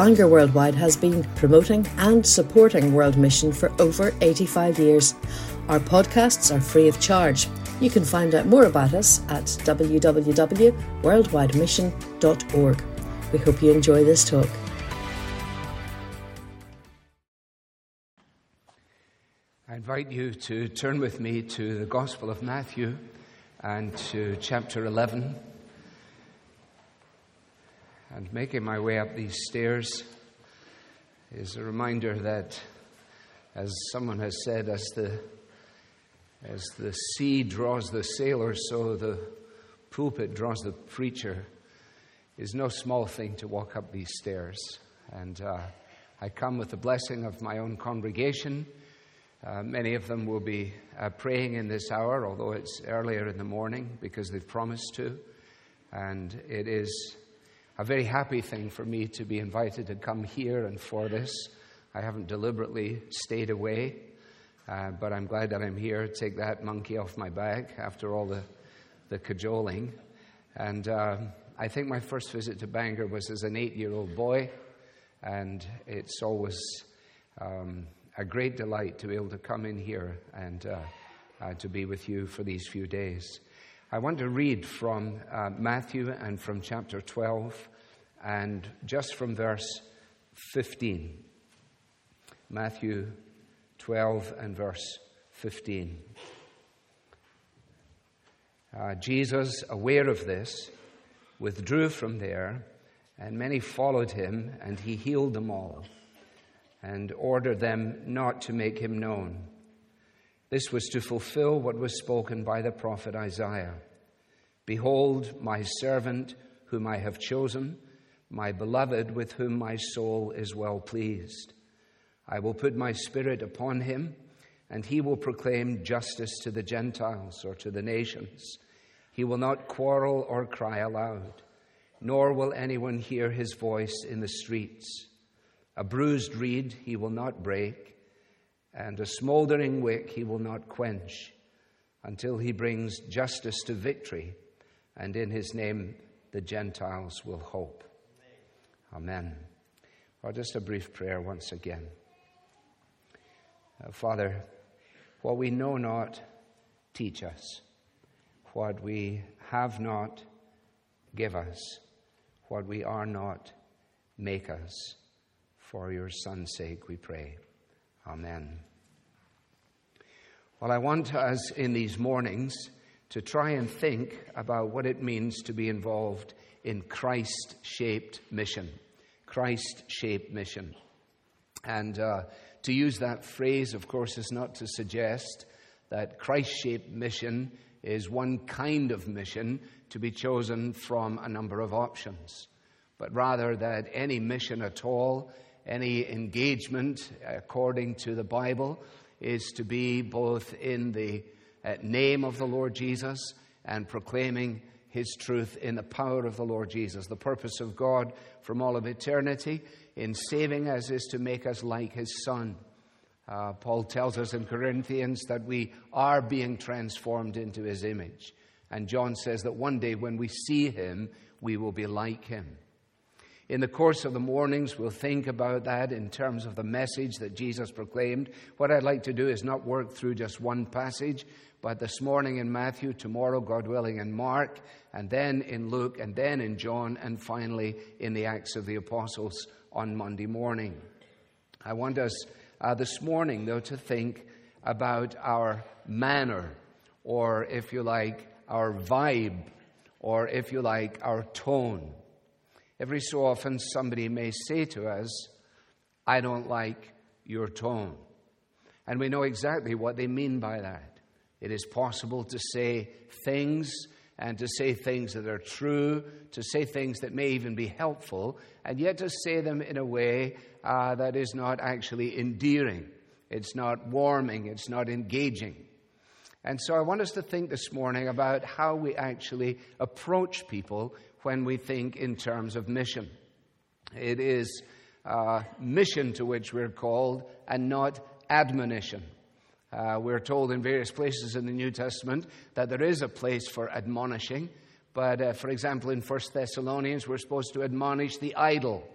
Bangor Worldwide has been promoting and supporting World Mission for over 85 years. Our podcasts are free of charge. You can find out more about us at www.worldwidemission.org. We hope you enjoy this talk. I invite you to turn with me to the Gospel of Matthew and to chapter 11. And making my way up these stairs is a reminder that, as someone has said, as the, as the sea draws the sailor, so the pulpit draws the preacher, is no small thing to walk up these stairs. And uh, I come with the blessing of my own congregation. Uh, many of them will be uh, praying in this hour, although it's earlier in the morning because they've promised to. And it is a very happy thing for me to be invited to come here and for this. I haven't deliberately stayed away, uh, but I'm glad that I'm here. Take that monkey off my back after all the, the cajoling. And uh, I think my first visit to Bangor was as an eight year old boy, and it's always um, a great delight to be able to come in here and uh, uh to be with you for these few days. I want to read from uh, Matthew and from chapter 12 and just from verse 15. Matthew 12 and verse 15. Uh, Jesus, aware of this, withdrew from there, and many followed him, and he healed them all, and ordered them not to make him known this was to fulfill what was spoken by the prophet Isaiah Behold, my servant whom I have chosen, my beloved with whom my soul is well pleased. I will put my spirit upon him, and he will proclaim justice to the Gentiles or to the nations. He will not quarrel or cry aloud, nor will anyone hear his voice in the streets. A bruised reed he will not break and a smoldering wick he will not quench until he brings justice to victory, and in his name the Gentiles will hope. Amen. Or just a brief prayer once again. Uh, Father, what we know not, teach us. What we have not, give us. What we are not, make us. For your Son's sake, we pray. Amen. Well, I want us in these mornings to try and think about what it means to be involved in Christ shaped mission. Christ shaped mission. And uh, to use that phrase, of course, is not to suggest that Christ shaped mission is one kind of mission to be chosen from a number of options, but rather that any mission at all any engagement according to the Bible is to be both in the uh, name of the Lord Jesus and proclaiming his truth in the power of the Lord Jesus. The purpose of God from all of eternity in saving us is to make us like his Son. Uh, Paul tells us in Corinthians that we are being transformed into his image. And John says that one day when we see him, we will be like him. In the course of the mornings, we'll think about that in terms of the message that Jesus proclaimed. What I'd like to do is not work through just one passage, but this morning in Matthew, tomorrow, God willing, in Mark, and then in Luke, and then in John, and finally in the Acts of the Apostles on Monday morning. I want us uh, this morning, though, to think about our manner, or if you like, our vibe, or if you like, our tone. Every so often, somebody may say to us, I don't like your tone. And we know exactly what they mean by that. It is possible to say things and to say things that are true, to say things that may even be helpful, and yet to say them in a way uh, that is not actually endearing. It's not warming, it's not engaging. And so I want us to think this morning about how we actually approach people when we think in terms of mission. It is uh, mission to which we're called and not admonition. Uh, we're told in various places in the New Testament that there is a place for admonishing, but uh, for example, in 1 Thessalonians, we're supposed to admonish the idle.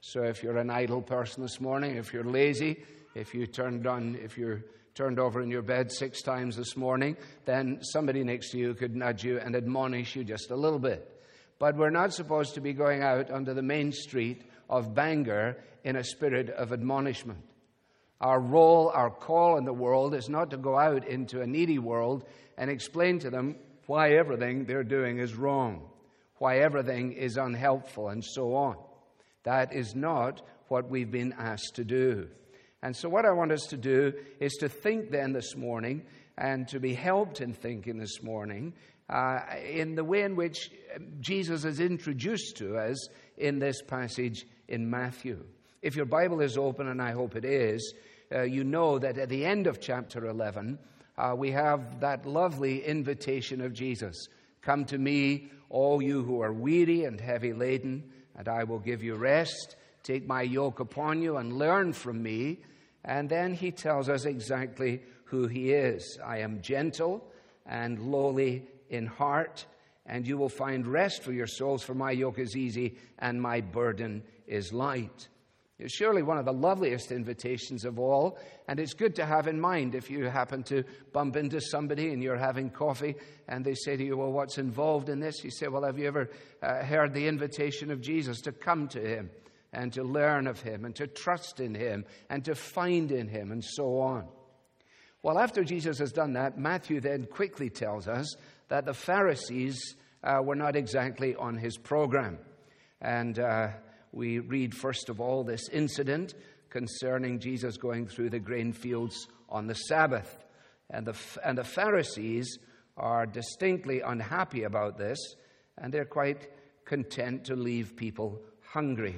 So if you're an idle person this morning, if you're lazy, if you turned on, if you're turned over in your bed six times this morning, then somebody next to you could nudge you and admonish you just a little bit. But we're not supposed to be going out onto the main street of Bangor in a spirit of admonishment. Our role, our call in the world is not to go out into a needy world and explain to them why everything they're doing is wrong, why everything is unhelpful, and so on. That is not what we've been asked to do. And so, what I want us to do is to think then this morning and to be helped in thinking this morning uh, in the way in which Jesus is introduced to us in this passage in Matthew. If your Bible is open, and I hope it is, uh, you know that at the end of chapter 11, uh, we have that lovely invitation of Jesus Come to me, all you who are weary and heavy laden, and I will give you rest. Take my yoke upon you and learn from me. And then he tells us exactly who he is. I am gentle and lowly in heart, and you will find rest for your souls, for my yoke is easy and my burden is light. It's surely one of the loveliest invitations of all, and it's good to have in mind if you happen to bump into somebody and you're having coffee and they say to you, Well, what's involved in this? You say, Well, have you ever uh, heard the invitation of Jesus to come to him and to learn of him and to trust in him and to find in him and so on? Well, after Jesus has done that, Matthew then quickly tells us that the Pharisees uh, were not exactly on his program. And uh, we read, first of all, this incident concerning Jesus going through the grain fields on the Sabbath. And the, and the Pharisees are distinctly unhappy about this, and they're quite content to leave people hungry.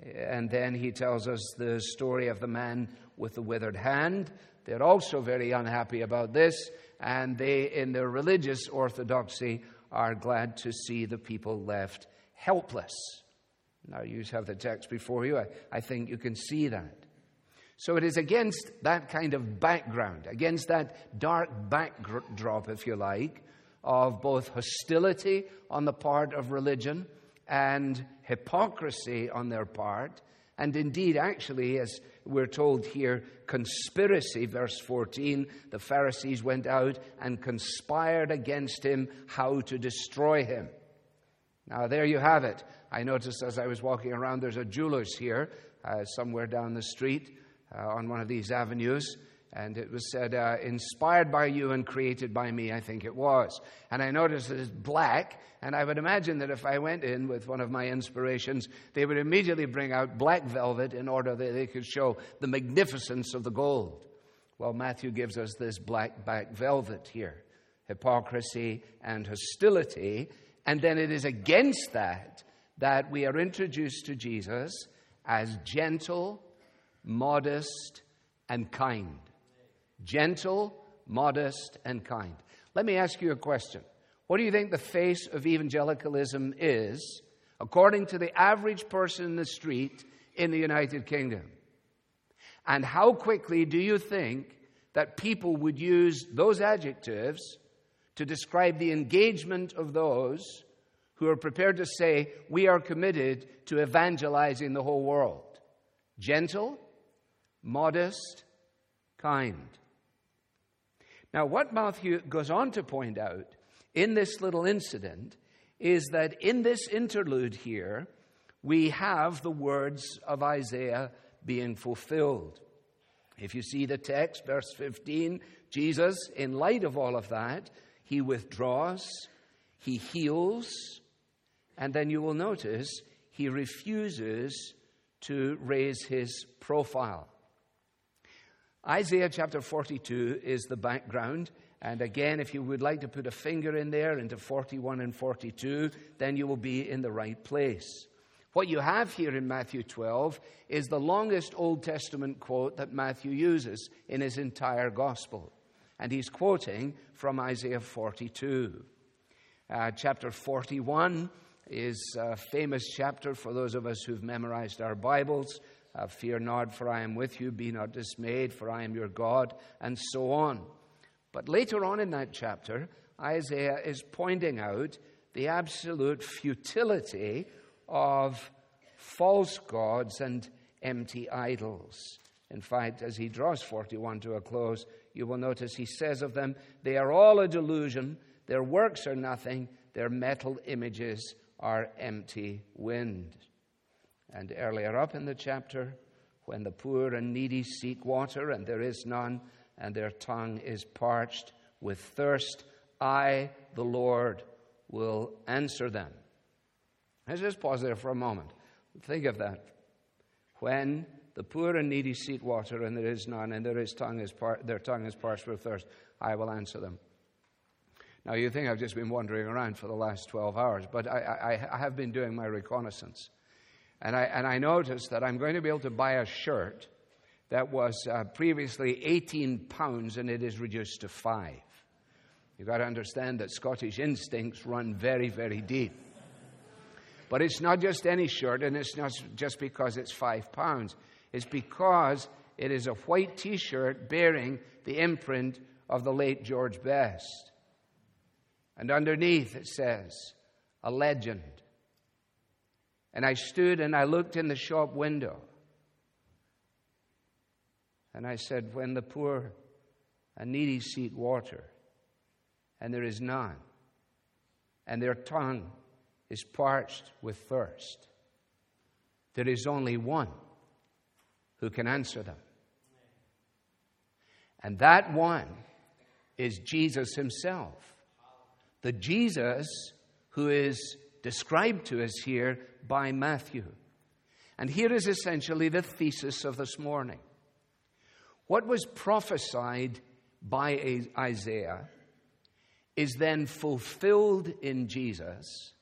And then he tells us the story of the man with the withered hand. They're also very unhappy about this, and they, in their religious orthodoxy, are glad to see the people left helpless. Now, you have the text before you. I, I think you can see that. So it is against that kind of background, against that dark backdrop, if you like, of both hostility on the part of religion and hypocrisy on their part, and indeed, actually, as we're told here, conspiracy, verse 14, the Pharisees went out and conspired against him how to destroy him. Now, there you have it. I noticed as I was walking around, there's a jeweler's here, uh, somewhere down the street uh, on one of these avenues. And it was said, uh, inspired by you and created by me, I think it was. And I noticed it is black, and I would imagine that if I went in with one of my inspirations, they would immediately bring out black velvet in order that they could show the magnificence of the gold. Well, Matthew gives us this black back velvet here hypocrisy and hostility and then it is against that that we are introduced to Jesus as gentle, modest, and kind. Gentle, modest, and kind. Let me ask you a question. What do you think the face of evangelicalism is, according to the average person in the street in the United Kingdom? And how quickly do you think that people would use those adjectives to describe the engagement of those who are prepared to say, We are committed to evangelizing the whole world. Gentle, modest, kind. Now, what Matthew goes on to point out in this little incident is that in this interlude here, we have the words of Isaiah being fulfilled. If you see the text, verse 15, Jesus, in light of all of that, he withdraws, he heals, and then you will notice he refuses to raise his profile. Isaiah chapter 42 is the background. And again, if you would like to put a finger in there into 41 and 42, then you will be in the right place. What you have here in Matthew 12 is the longest Old Testament quote that Matthew uses in his entire gospel and he's quoting from Isaiah 42. Uh, chapter 41 is a famous chapter for those of us who've memorized our Bibles. Uh, Fear not, for I am with you. Be not dismayed, for I am your God, and so on. But later on in that chapter, Isaiah is pointing out the absolute futility of false gods and empty idols. In fact, as he draws 41 to a close, you will notice he says of them, They are all a delusion, their works are nothing, their metal images are empty wind. And earlier up in the chapter, when the poor and needy seek water and there is none, and their tongue is parched with thirst, I, the Lord, will answer them. Let's just pause there for a moment. Think of that. When the poor and needy seek water and there is none, and their tongue is, par- their tongue is parched with thirst, I will answer them. Now, you think I've just been wandering around for the last 12 hours, but I, I, I have been doing my reconnaissance. And I, and I noticed that I'm going to be able to buy a shirt that was uh, previously 18 pounds and it is reduced to five. You've got to understand that Scottish instincts run very, very deep. But it's not just any shirt, and it's not just because it's five pounds. It's because it is a white t shirt bearing the imprint of the late George Best. And underneath it says, a legend. And I stood and I looked in the shop window. And I said, When the poor and needy seek water, and there is none, and their tongue is parched with thirst. There is only one who can answer them. And that one is Jesus himself. The Jesus who is described to us here by Matthew. And here is essentially the thesis of this morning. What was prophesied by Isaiah is then fulfilled in Jesus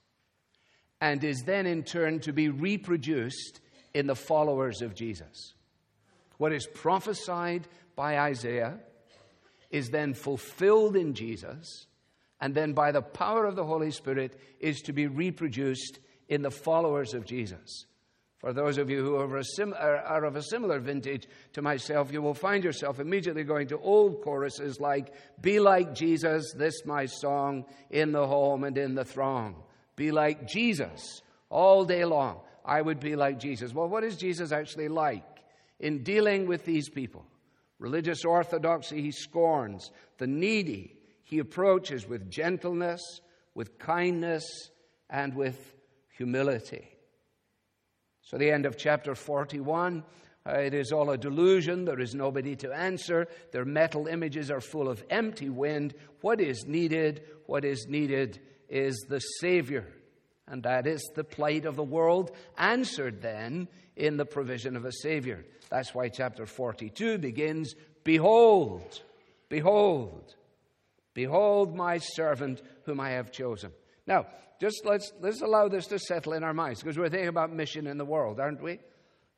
and is then in turn to be reproduced in the followers of Jesus. What is prophesied by Isaiah is then fulfilled in Jesus and then by the power of the Holy Spirit is to be reproduced in the followers of Jesus. For those of you who are, sim- are, of a similar vintage to myself, you will find yourself immediately going to old choruses like, Be like Jesus, this my song, in the home and in the throng. Be like Jesus all day long. I would be like Jesus. Well, what is Jesus actually like in dealing with these people? Religious orthodoxy he scorns, the needy he approaches with gentleness, with kindness, and with humility. So, the end of chapter 41. Uh, it is all a delusion. There is nobody to answer. Their metal images are full of empty wind. What is needed? What is needed is the Savior. And that is the plight of the world, answered then in the provision of a Savior. That's why chapter 42 begins Behold, behold, behold my servant whom I have chosen. Now, just let's, let's allow this to settle in our minds because we're thinking about mission in the world, aren't we?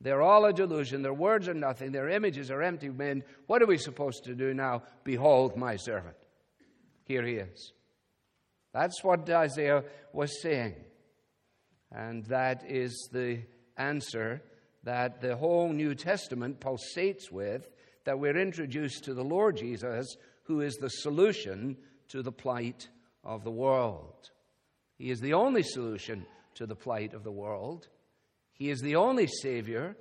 They're all a delusion. Their words are nothing. Their images are empty wind. What are we supposed to do now? Behold my servant. Here he is. That's what Isaiah was saying. And that is the answer that the whole New Testament pulsates with, that we're introduced to the Lord Jesus, who is the solution to the plight of the world. He is the only solution to the plight of the world. He is the only Savior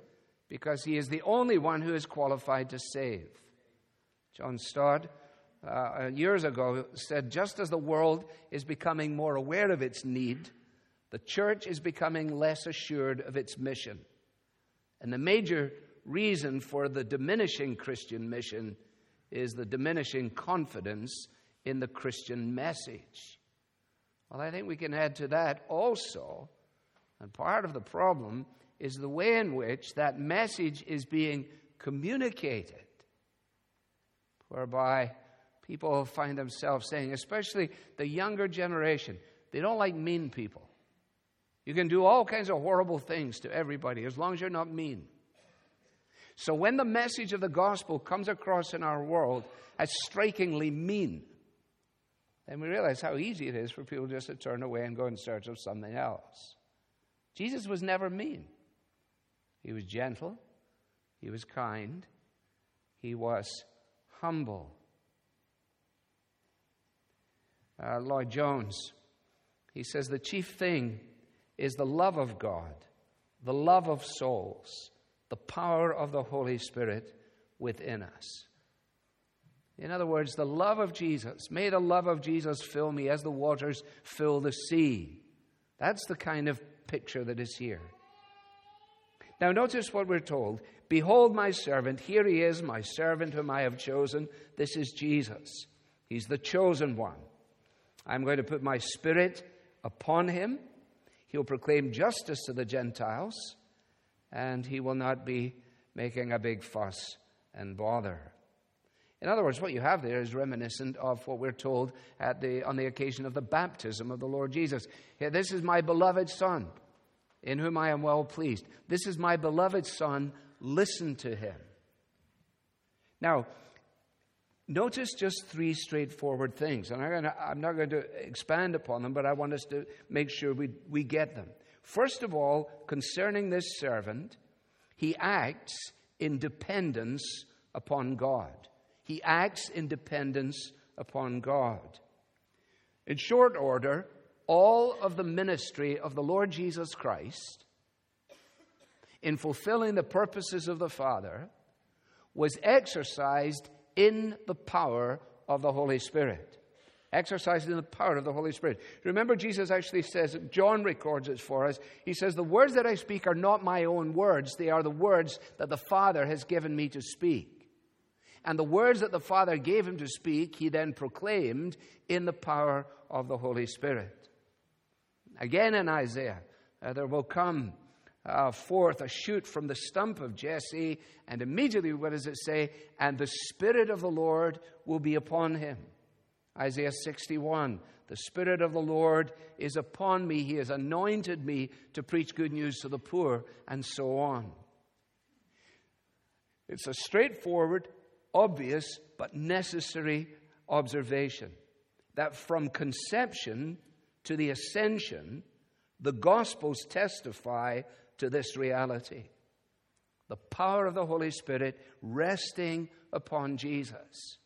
because He is the only one who is qualified to save. John Stott, uh, years ago, said just as the world is becoming more aware of its need, the church is becoming less assured of its mission. And the major reason for the diminishing Christian mission is the diminishing confidence in the Christian message. Well, I think we can add to that also, and part of the problem is the way in which that message is being communicated, whereby people find themselves saying, especially the younger generation, they don't like mean people. You can do all kinds of horrible things to everybody as long as you're not mean. So when the message of the gospel comes across in our world as strikingly mean, then we realize how easy it is for people just to turn away and go in search of something else. Jesus was never mean. He was gentle, he was kind, he was humble. Uh, Lloyd Jones, he says the chief thing is the love of God, the love of souls, the power of the Holy Spirit within us. In other words, the love of Jesus. May the love of Jesus fill me as the waters fill the sea. That's the kind of picture that is here. Now, notice what we're told Behold, my servant, here he is, my servant whom I have chosen. This is Jesus. He's the chosen one. I'm going to put my spirit upon him. He'll proclaim justice to the Gentiles, and he will not be making a big fuss and bother. In other words, what you have there is reminiscent of what we're told the, on the occasion of the baptism of the Lord Jesus. This is my beloved Son, in whom I am well pleased. This is my beloved Son, listen to him. Now, notice just three straightforward things. And I'm, to, I'm, not going to expand upon them, but I want us to make sure we, we get them. First of all, concerning this servant, he acts in dependence upon God. He acts in dependence upon God. In short order, all of the ministry of the Lord Jesus Christ in fulfilling the purposes of the Father was exercised in the power of the Holy Spirit. Exercised in the power of the Holy Spirit. Remember, Jesus actually says, John records it for us. He says, The words that I speak are not my own words, they are the words that the Father has given me to speak. And the words that the Father gave him to speak, he then proclaimed in the power of the Holy Spirit. Again in Isaiah, uh, there will come uh, forth a shoot from the stump of Jesse, and immediately, what does it say? And the Spirit of the Lord will be upon him. Isaiah 61 The Spirit of the Lord is upon me, He has anointed me to preach good news to the poor, and so on. It's a straightforward obvious but necessary observation that from conception to the ascension, the Gospels testify to this reality the power of the Holy Spirit resting upon Jesus.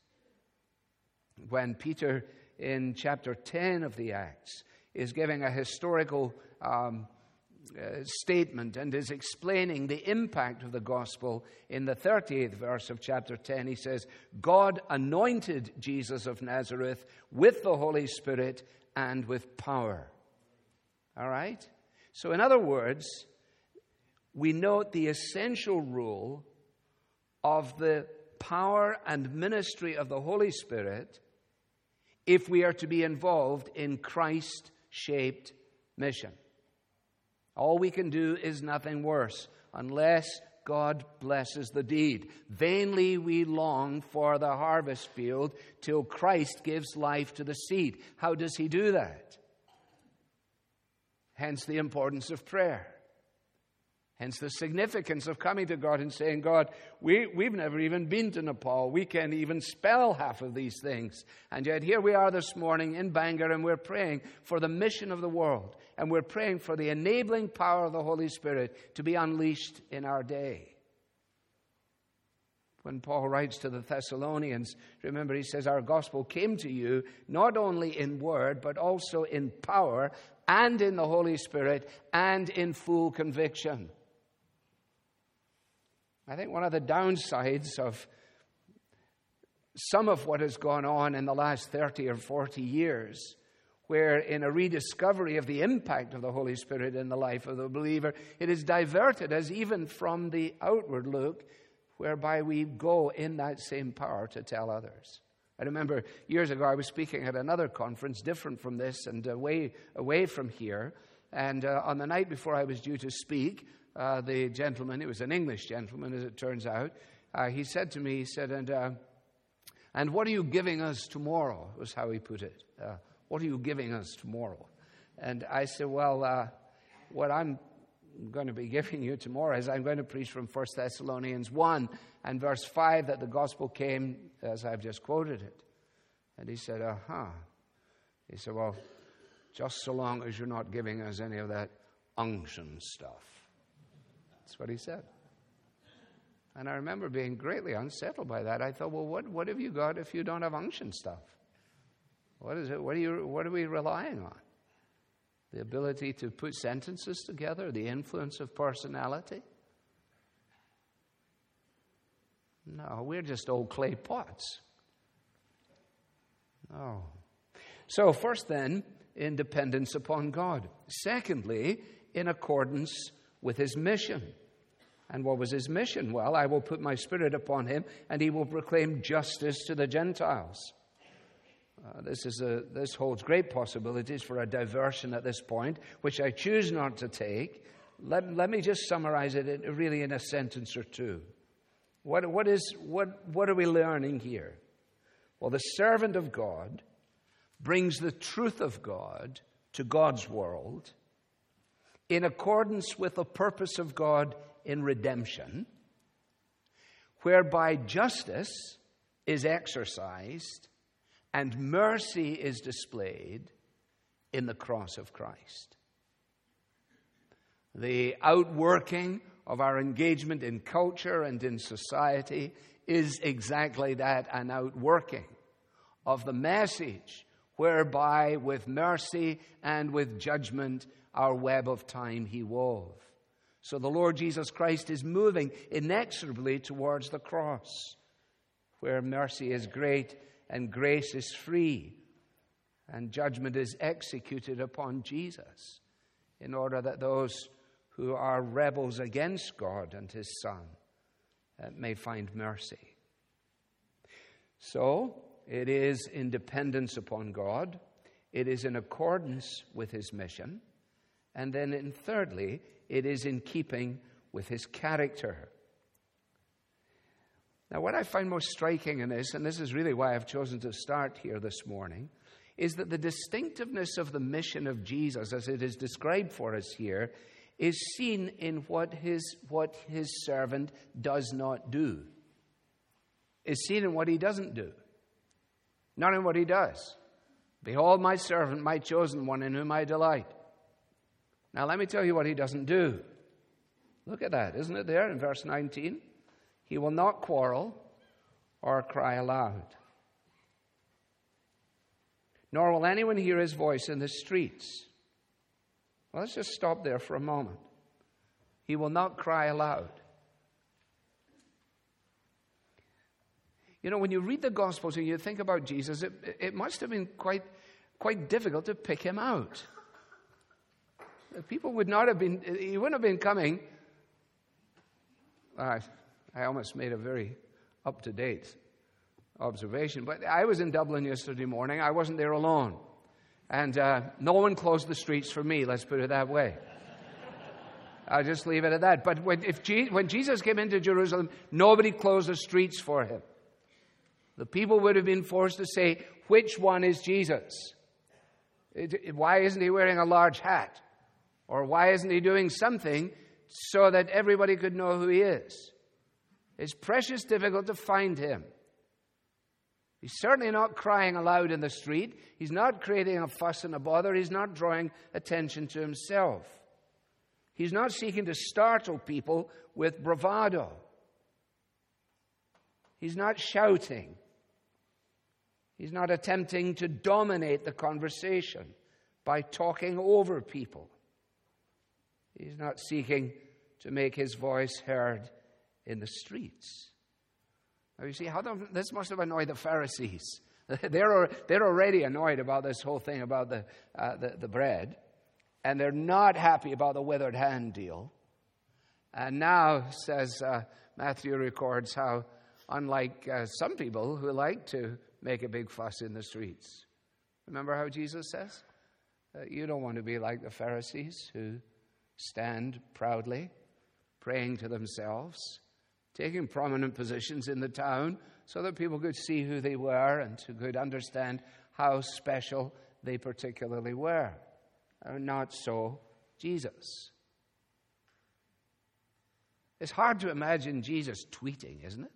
When Peter, in chapter 10 of the Acts, is giving a historical um, uh, statement and is explaining the impact of the gospel in the 38th verse of chapter 10. He says, God anointed Jesus of Nazareth with the Holy Spirit and with power. All right? So, in other words, we note the essential role of the power and ministry of the Holy Spirit if we are to be involved in Christ shaped mission. All we can do is nothing worse unless God blesses the deed. Vainly we long for the harvest field till Christ gives life to the seed. How does he do that? Hence the importance of prayer. Hence the significance of coming to God and saying, God, we, we've never even been to Nepal. We can't even spell half of these things. And yet here we are this morning in Bangor and we're praying for the mission of the world. And we're praying for the enabling power of the Holy Spirit to be unleashed in our day. When Paul writes to the Thessalonians, remember he says, Our gospel came to you not only in word, but also in power and in the Holy Spirit and in full conviction. I think one of the downsides of some of what has gone on in the last 30 or 40 years, where in a rediscovery of the impact of the Holy Spirit in the life of the believer, it is diverted as even from the outward look, whereby we go in that same power to tell others. I remember years ago I was speaking at another conference, different from this and away, away from here. And uh, on the night before I was due to speak, uh, the gentleman, it was an English gentleman as it turns out, uh, he said to me, he said, and, uh, and what are you giving us tomorrow? was how he put it. Uh, what are you giving us tomorrow? And I said, well, uh, what I'm going to be giving you tomorrow is I'm going to preach from 1 Thessalonians 1 and verse 5 that the gospel came as I've just quoted it. And he said, uh huh. He said, well, just so long as you're not giving us any of that unction stuff. That's what he said. And I remember being greatly unsettled by that. I thought, well, what, what have you got if you don't have unction stuff? What is it? What are, you, what are we relying on? the ability to put sentences together, the influence of personality. No, we're just old clay pots. No. So, first then, in dependence upon God. Secondly, in accordance with his mission. And what was his mission? Well, I will put my spirit upon him, and he will proclaim justice to the Gentiles. Uh, this, is a, this holds great possibilities for a diversion at this point, which I choose not to take. Let, let me just summarize it in, really in a sentence or two. What, what, is, what, what are we learning here? Well, the servant of God brings the truth of God to God's world in accordance with the purpose of God in redemption, whereby justice is exercised and mercy is displayed in the cross of Christ. The outworking of our engagement in culture and in society is exactly that an outworking of the message whereby with mercy and with judgment our web of time he wove. So the Lord Jesus Christ is moving inexorably towards the cross, where mercy is great and grace is free, and judgment is executed upon Jesus, in order that those who are rebels against God and his Son uh, may find mercy. So, it is in dependence upon God, it is in accordance with his mission, and then, in thirdly, it is in keeping with his character. Now, what I find most striking in this, and this is really why I've chosen to start here this morning, is that the distinctiveness of the mission of Jesus, as it is described for us here, is seen in what his, what his servant does not do, is seen in what he doesn't do, not in what he does. Behold, my servant, my chosen one, in whom I delight. Now, let me tell you what he doesn't do. Look at that, isn't it there in verse 19? He will not quarrel or cry aloud. Nor will anyone hear his voice in the streets. Well, let's just stop there for a moment. He will not cry aloud. You know, when you read the Gospels and you think about Jesus, it, it must have been quite, quite difficult to pick him out. People would not have been, he wouldn't have been coming. I, I almost made a very up to date observation, but I was in Dublin yesterday morning. I wasn't there alone. And uh, no one closed the streets for me, let's put it that way. I'll just leave it at that. But when, if Je- when Jesus came into Jerusalem, nobody closed the streets for him. The people would have been forced to say, which one is Jesus? It, it, why isn't he wearing a large hat? Or why isn't he doing something so that everybody could know who he is? It's precious difficult to find him. He's certainly not crying aloud in the street. He's not creating a fuss and a bother. He's not drawing attention to himself. He's not seeking to startle people with bravado. He's not shouting. He's not attempting to dominate the conversation by talking over people. He's not seeking to make his voice heard in the streets. Now, you see, how the, this must have annoyed the Pharisees. they're, they're already annoyed about this whole thing about the, uh, the, the bread, and they're not happy about the withered hand deal. And now, says uh, Matthew records, how unlike uh, some people who like to make a big fuss in the streets. Remember how Jesus says? Uh, you don't want to be like the Pharisees who stand proudly, praying to themselves, taking prominent positions in the town so that people could see who they were and could understand how special they particularly were. Uh, not so Jesus. It's hard to imagine Jesus tweeting, isn't it?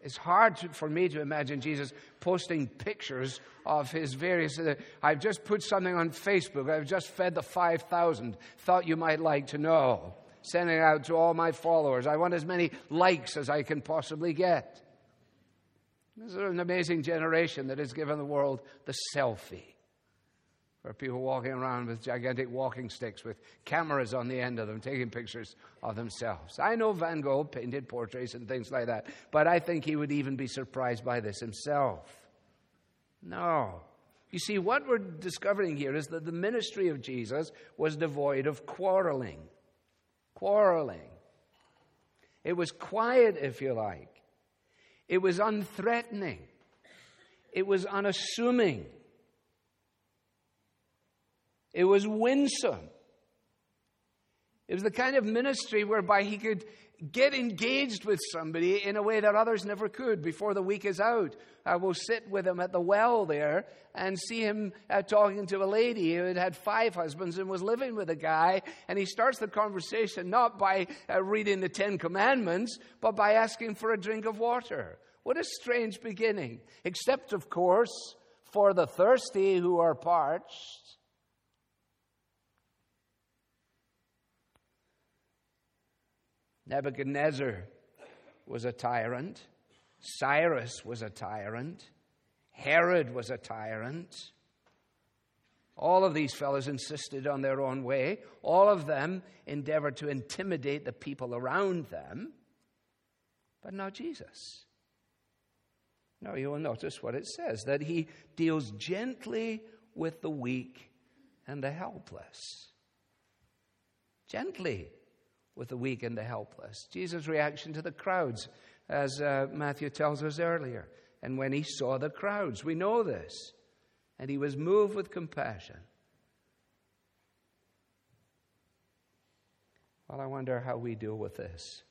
It's hard to, for me to imagine Jesus posting pictures of his various. Uh, I've just put something on Facebook. I've just fed the 5,000. Thought you might like to know. Sending out to all my followers. I want as many likes as I can possibly get. This is an amazing generation that has given the world the selfie. For people walking around with gigantic walking sticks with cameras on the end of them taking pictures of themselves. I know Van Gogh painted portraits and things like that, but I think he would even be surprised by this himself. No. You see, what we're discovering here is that the ministry of Jesus was devoid of quarreling. Quarreling. It was quiet, if you like. It was unthreatening. It was unassuming. It was winsome. It was the kind of ministry whereby he could get engaged with somebody in a way that others never could before the week is out. I will sit with him at the well there and see him uh, talking to a lady who had had five husbands and was living with a guy. And he starts the conversation not by uh, reading the Ten Commandments, but by asking for a drink of water. What a strange beginning. Except, of course, for the thirsty who are parched. Nebuchadnezzar was a tyrant. Cyrus was a tyrant. Herod was a tyrant. All of these fellows insisted on their own way. All of them endeavored to intimidate the people around them. But not Jesus. Now you will notice what it says that he deals gently with the weak and the helpless. Gently with the weak and the helpless. Jesus' reaction to the crowds, as uh, Matthew tells us earlier. And when he saw the crowds, we know this, and he was moved with compassion. Well, I wonder how we deal with this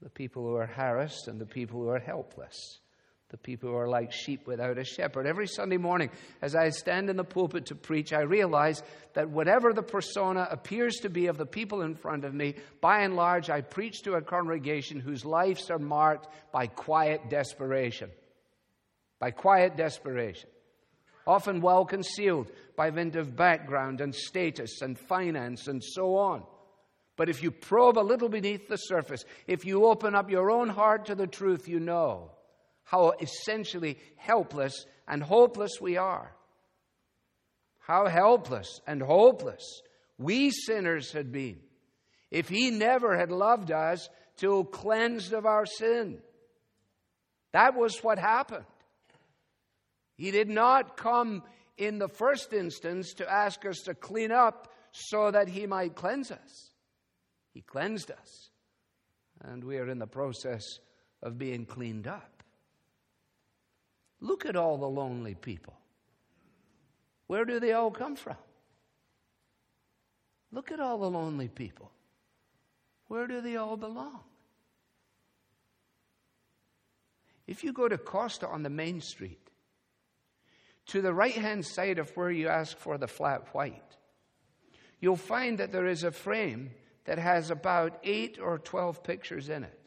the people who are harassed and the people who are helpless the people who are like sheep without a shepherd. Every Sunday morning, as I stand in the pulpit to preach, I realize that whatever the persona appears to be of the people in front of me, by and large, I preach to a congregation whose lives are marked by quiet desperation. By quiet desperation. Often well concealed by dint of background and status and finance and so on. But if you probe a little beneath the surface, if you open up your own heart to the truth, you know how essentially helpless and hopeless we are. How helpless and hopeless we sinners had been if He never had loved us till cleansed of our sin. That was what happened. He did not come in the first instance to ask us to clean up so that He might cleanse us. He cleansed us, and we are in the process of being cleaned up. Look at all the lonely people. Where do they all come from? Look at all the lonely people. Where do they all belong? If you go to Costa on the main street, to the right hand side of where you ask for the flat white, you'll find that there is a frame that has about eight or twelve pictures in it.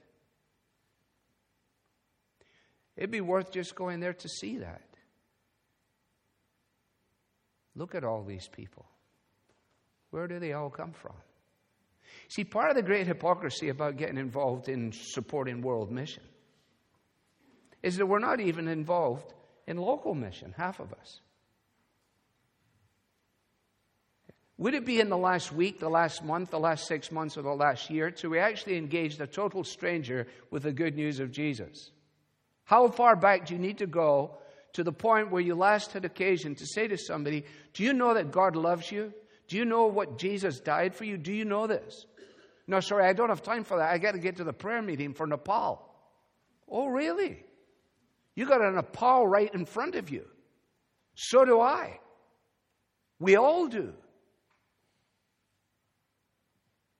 It'd be worth just going there to see that. Look at all these people. Where do they all come from? See, part of the great hypocrisy about getting involved in supporting world mission is that we're not even involved in local mission, half of us. Would it be in the last week, the last month, the last six months, or the last year to we actually engaged a total stranger with the good news of Jesus? How far back do you need to go to the point where you last had occasion to say to somebody, Do you know that God loves you? Do you know what Jesus died for you? Do you know this? No, sorry, I don't have time for that. I got to get to the prayer meeting for Nepal. Oh, really? You got a Nepal right in front of you. So do I. We all do.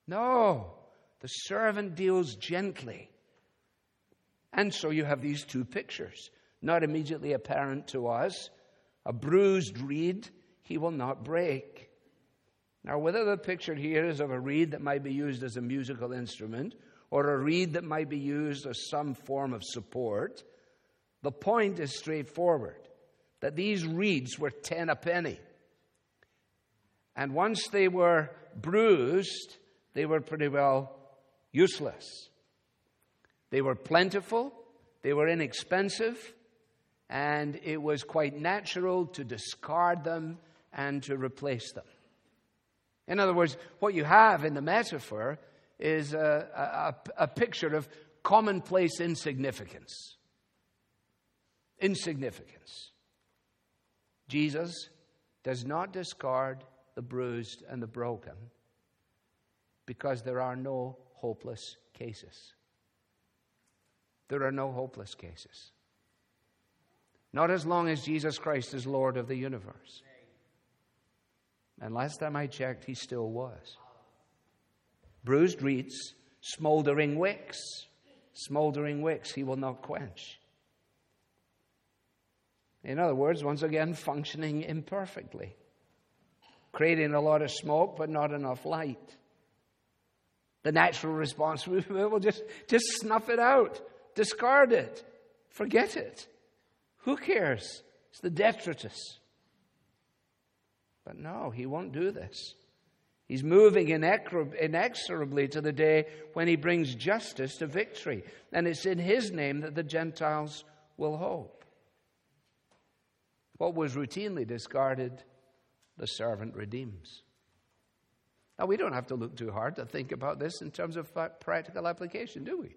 No, the servant deals gently. And so you have these two pictures, not immediately apparent to us. A bruised reed he will not break. Now, whether the picture here is of a reed that might be used as a musical instrument or a reed that might be used as some form of support, the point is straightforward that these reeds were ten a penny. And once they were bruised, they were pretty well useless. They were plentiful, they were inexpensive, and it was quite natural to discard them and to replace them. In other words, what you have in the metaphor is a, a, a picture of commonplace insignificance. Insignificance. Jesus does not discard the bruised and the broken because there are no hopeless cases. There are no hopeless cases. Not as long as Jesus Christ is Lord of the universe. And last time I checked, he still was. Bruised reeds, smoldering wicks, smoldering wicks he will not quench. In other words, once again, functioning imperfectly, creating a lot of smoke but not enough light. The natural response will just, just snuff it out, discard it, forget it. Who cares? It's the detritus. But no, he won't do this. He's moving inexorably to the day when he brings justice to victory. And it's in his name that the Gentiles will hope. What was routinely discarded, the servant redeems. Now, we don't have to look too hard to think about this in terms of practical application, do we?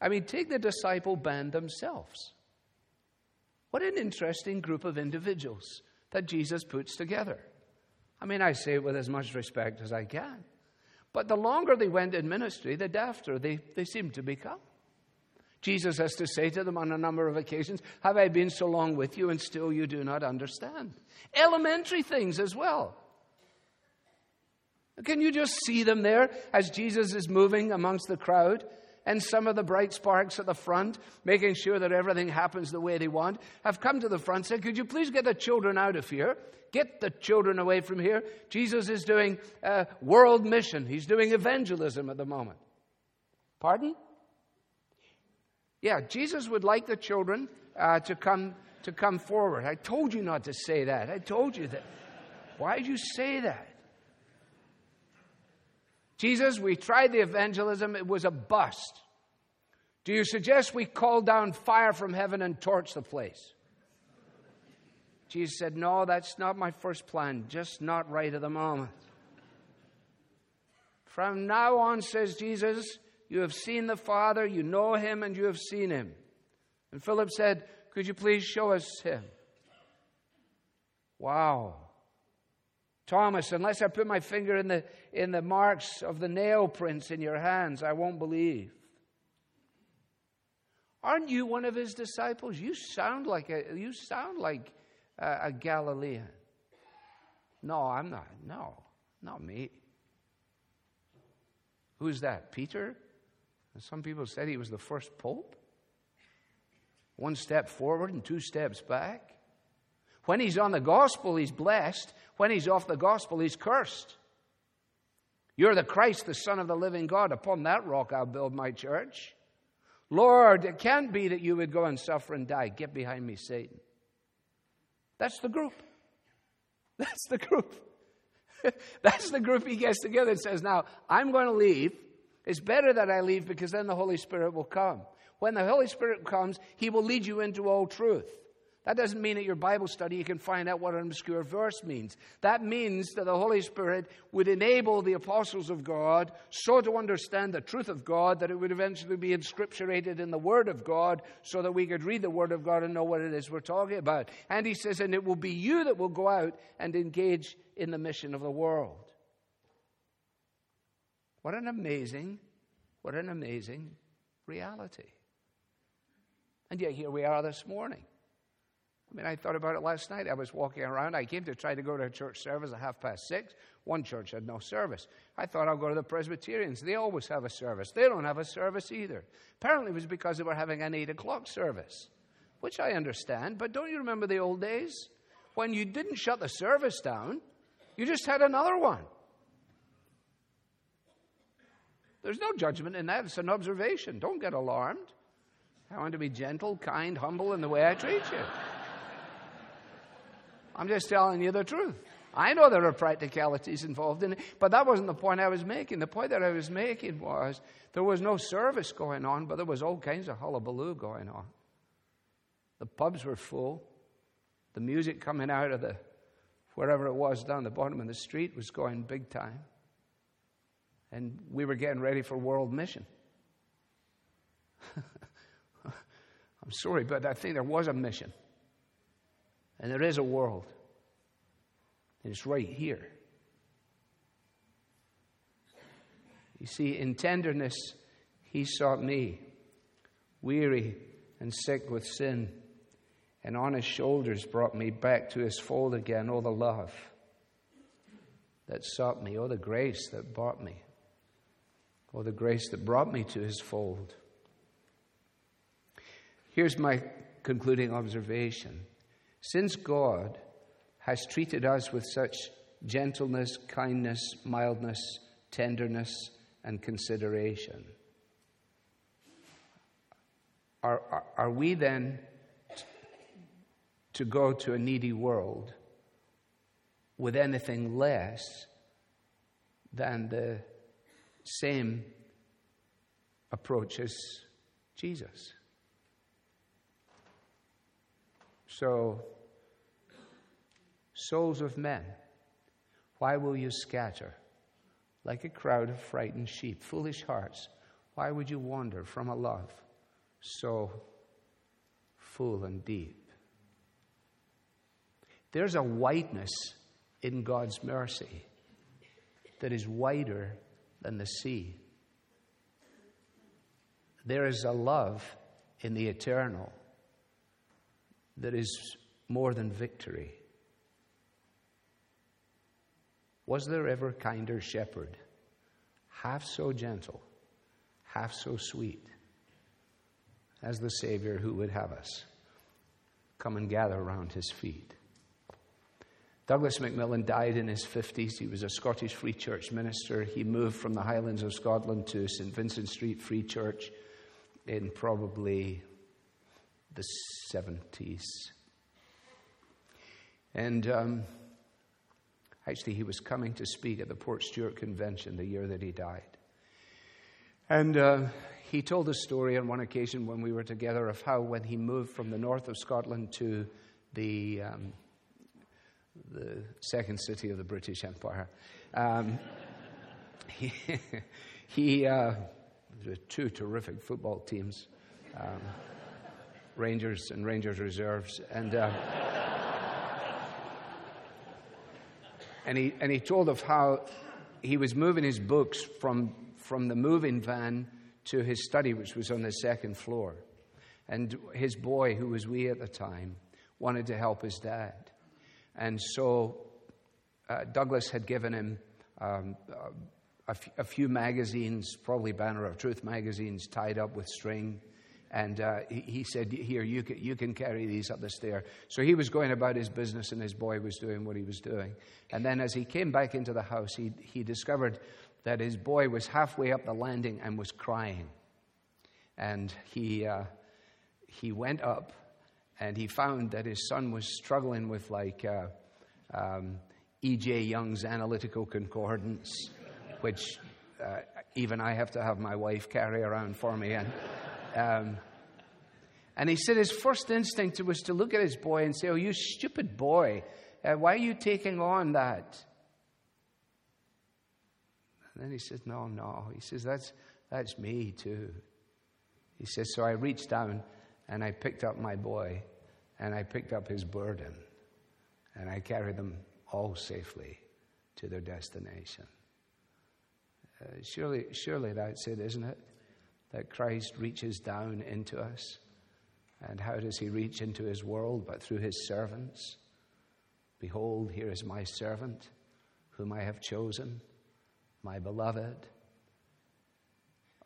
I mean, take the disciple band themselves. What an interesting group of individuals that Jesus puts together. I mean, I say it with as much respect as I can. But the longer they went in ministry, the dafter they, they seemed to become. Jesus has to say to them on a number of occasions, Have I been so long with you and still you do not understand? Elementary things as well. Can you just see them there as Jesus is moving amongst the crowd? And some of the bright sparks at the front, making sure that everything happens the way they want, have come to the front and said, Could you please get the children out of here? Get the children away from here. Jesus is doing a world mission, he's doing evangelism at the moment. Pardon? Yeah, Jesus would like the children uh, to, come, to come forward. I told you not to say that. I told you that. Why did you say that? Jesus, we tried the evangelism, it was a bust. Do you suggest we call down fire from heaven and torch the place? Jesus said, No, that's not my first plan, just not right at the moment. From now on, says Jesus, you have seen the Father, you know him, and you have seen him. And Philip said, Could you please show us him? Wow. Thomas, unless I put my finger in the, in the marks of the nail prints in your hands, I won't believe. Aren't you one of his disciples? You sound like a, you sound like a, a Galilean. No, I'm not. No, not me. Who's that? Peter? Some people said he was the first pope. One step forward and two steps back. When he's on the gospel, he's blessed. When he's off the gospel, he's cursed. You're the Christ, the Son of the living God. Upon that rock I'll build my church. Lord, it can't be that you would go and suffer and die. Get behind me, Satan. That's the group. That's the group. That's the group he gets together and says, Now, I'm going to leave. It's better that I leave because then the Holy Spirit will come. When the Holy Spirit comes, he will lead you into all truth. That doesn't mean at your Bible study you can find out what an obscure verse means. That means that the Holy Spirit would enable the apostles of God so to understand the truth of God that it would eventually be inscripturated in the Word of God so that we could read the Word of God and know what it is we're talking about. And he says, and it will be you that will go out and engage in the mission of the world. What an amazing, what an amazing reality. And yet here we are this morning. I mean, I thought about it last night. I was walking around. I came to try to go to a church service at half past six. One church had no service. I thought I'll go to the Presbyterians. They always have a service. They don't have a service either. Apparently, it was because they were having an eight o'clock service, which I understand. But don't you remember the old days when you didn't shut the service down? You just had another one. There's no judgment in that. It's an observation. Don't get alarmed. I want to be gentle, kind, humble in the way I treat you. I'm just telling you the truth. I know there are practicalities involved in it, but that wasn't the point I was making. The point that I was making was there was no service going on, but there was all kinds of hullabaloo going on. The pubs were full, the music coming out of the wherever it was down the bottom of the street was going big time. And we were getting ready for world mission. I'm sorry, but I think there was a mission. And there is a world. And it's right here. You see, in tenderness, he sought me, weary and sick with sin, and on his shoulders brought me back to his fold again. Oh, the love that sought me, oh, the grace that bought me, oh, the grace that brought me to his fold. Here's my concluding observation. Since God has treated us with such gentleness, kindness, mildness, tenderness, and consideration, are, are, are we then t- to go to a needy world with anything less than the same approach as Jesus? So, souls of men, why will you scatter like a crowd of frightened sheep? Foolish hearts, why would you wander from a love so full and deep? There's a wideness in God's mercy that is wider than the sea. There is a love in the eternal that is more than victory. Was there ever kinder shepherd, half so gentle, half so sweet, as the Savior who would have us come and gather around his feet? Douglas Macmillan died in his 50s. He was a Scottish Free Church minister. He moved from the Highlands of Scotland to St. Vincent Street Free Church in probably the 70s. And um, actually, he was coming to speak at the Portstewart Convention the year that he died. And uh, he told a story on one occasion when we were together of how, when he moved from the north of Scotland to the, um, the second city of the British Empire, um, he, he uh, two terrific football teams. Um, Rangers and Rangers reserves. And, uh, and, he, and he told of how he was moving his books from, from the moving van to his study, which was on the second floor. And his boy, who was wee at the time, wanted to help his dad. And so uh, Douglas had given him um, a, f- a few magazines, probably Banner of Truth magazines, tied up with string and uh, he, he, said, Here, you can, you can carry these up the stair. So he was going about his business, and his boy was doing what he was doing. And then as he came back into the house, he, he discovered that his boy was halfway up the landing and was crying. And he, uh, he went up and he found that his son was struggling with, like, uh, um, E.J. Young's analytical concordance, which uh, even I have to have my wife carry around for me. And, um, and he said his first instinct was to look at his boy and say, Oh, you stupid boy, uh, why are you taking on that? And then he said, No, no. He says, That's, that's me too. He says, So I reached down and I picked up my boy and I picked up his burden and I carried them all safely to their destination. Uh, surely, surely that's it, isn't it? That Christ reaches down into us. And how does he reach into his world? But through his servants. Behold, here is my servant, whom I have chosen, my beloved,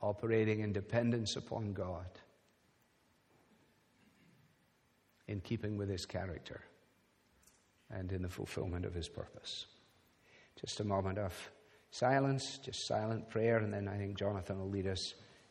operating in dependence upon God, in keeping with his character and in the fulfillment of his purpose. Just a moment of silence, just silent prayer, and then I think Jonathan will lead us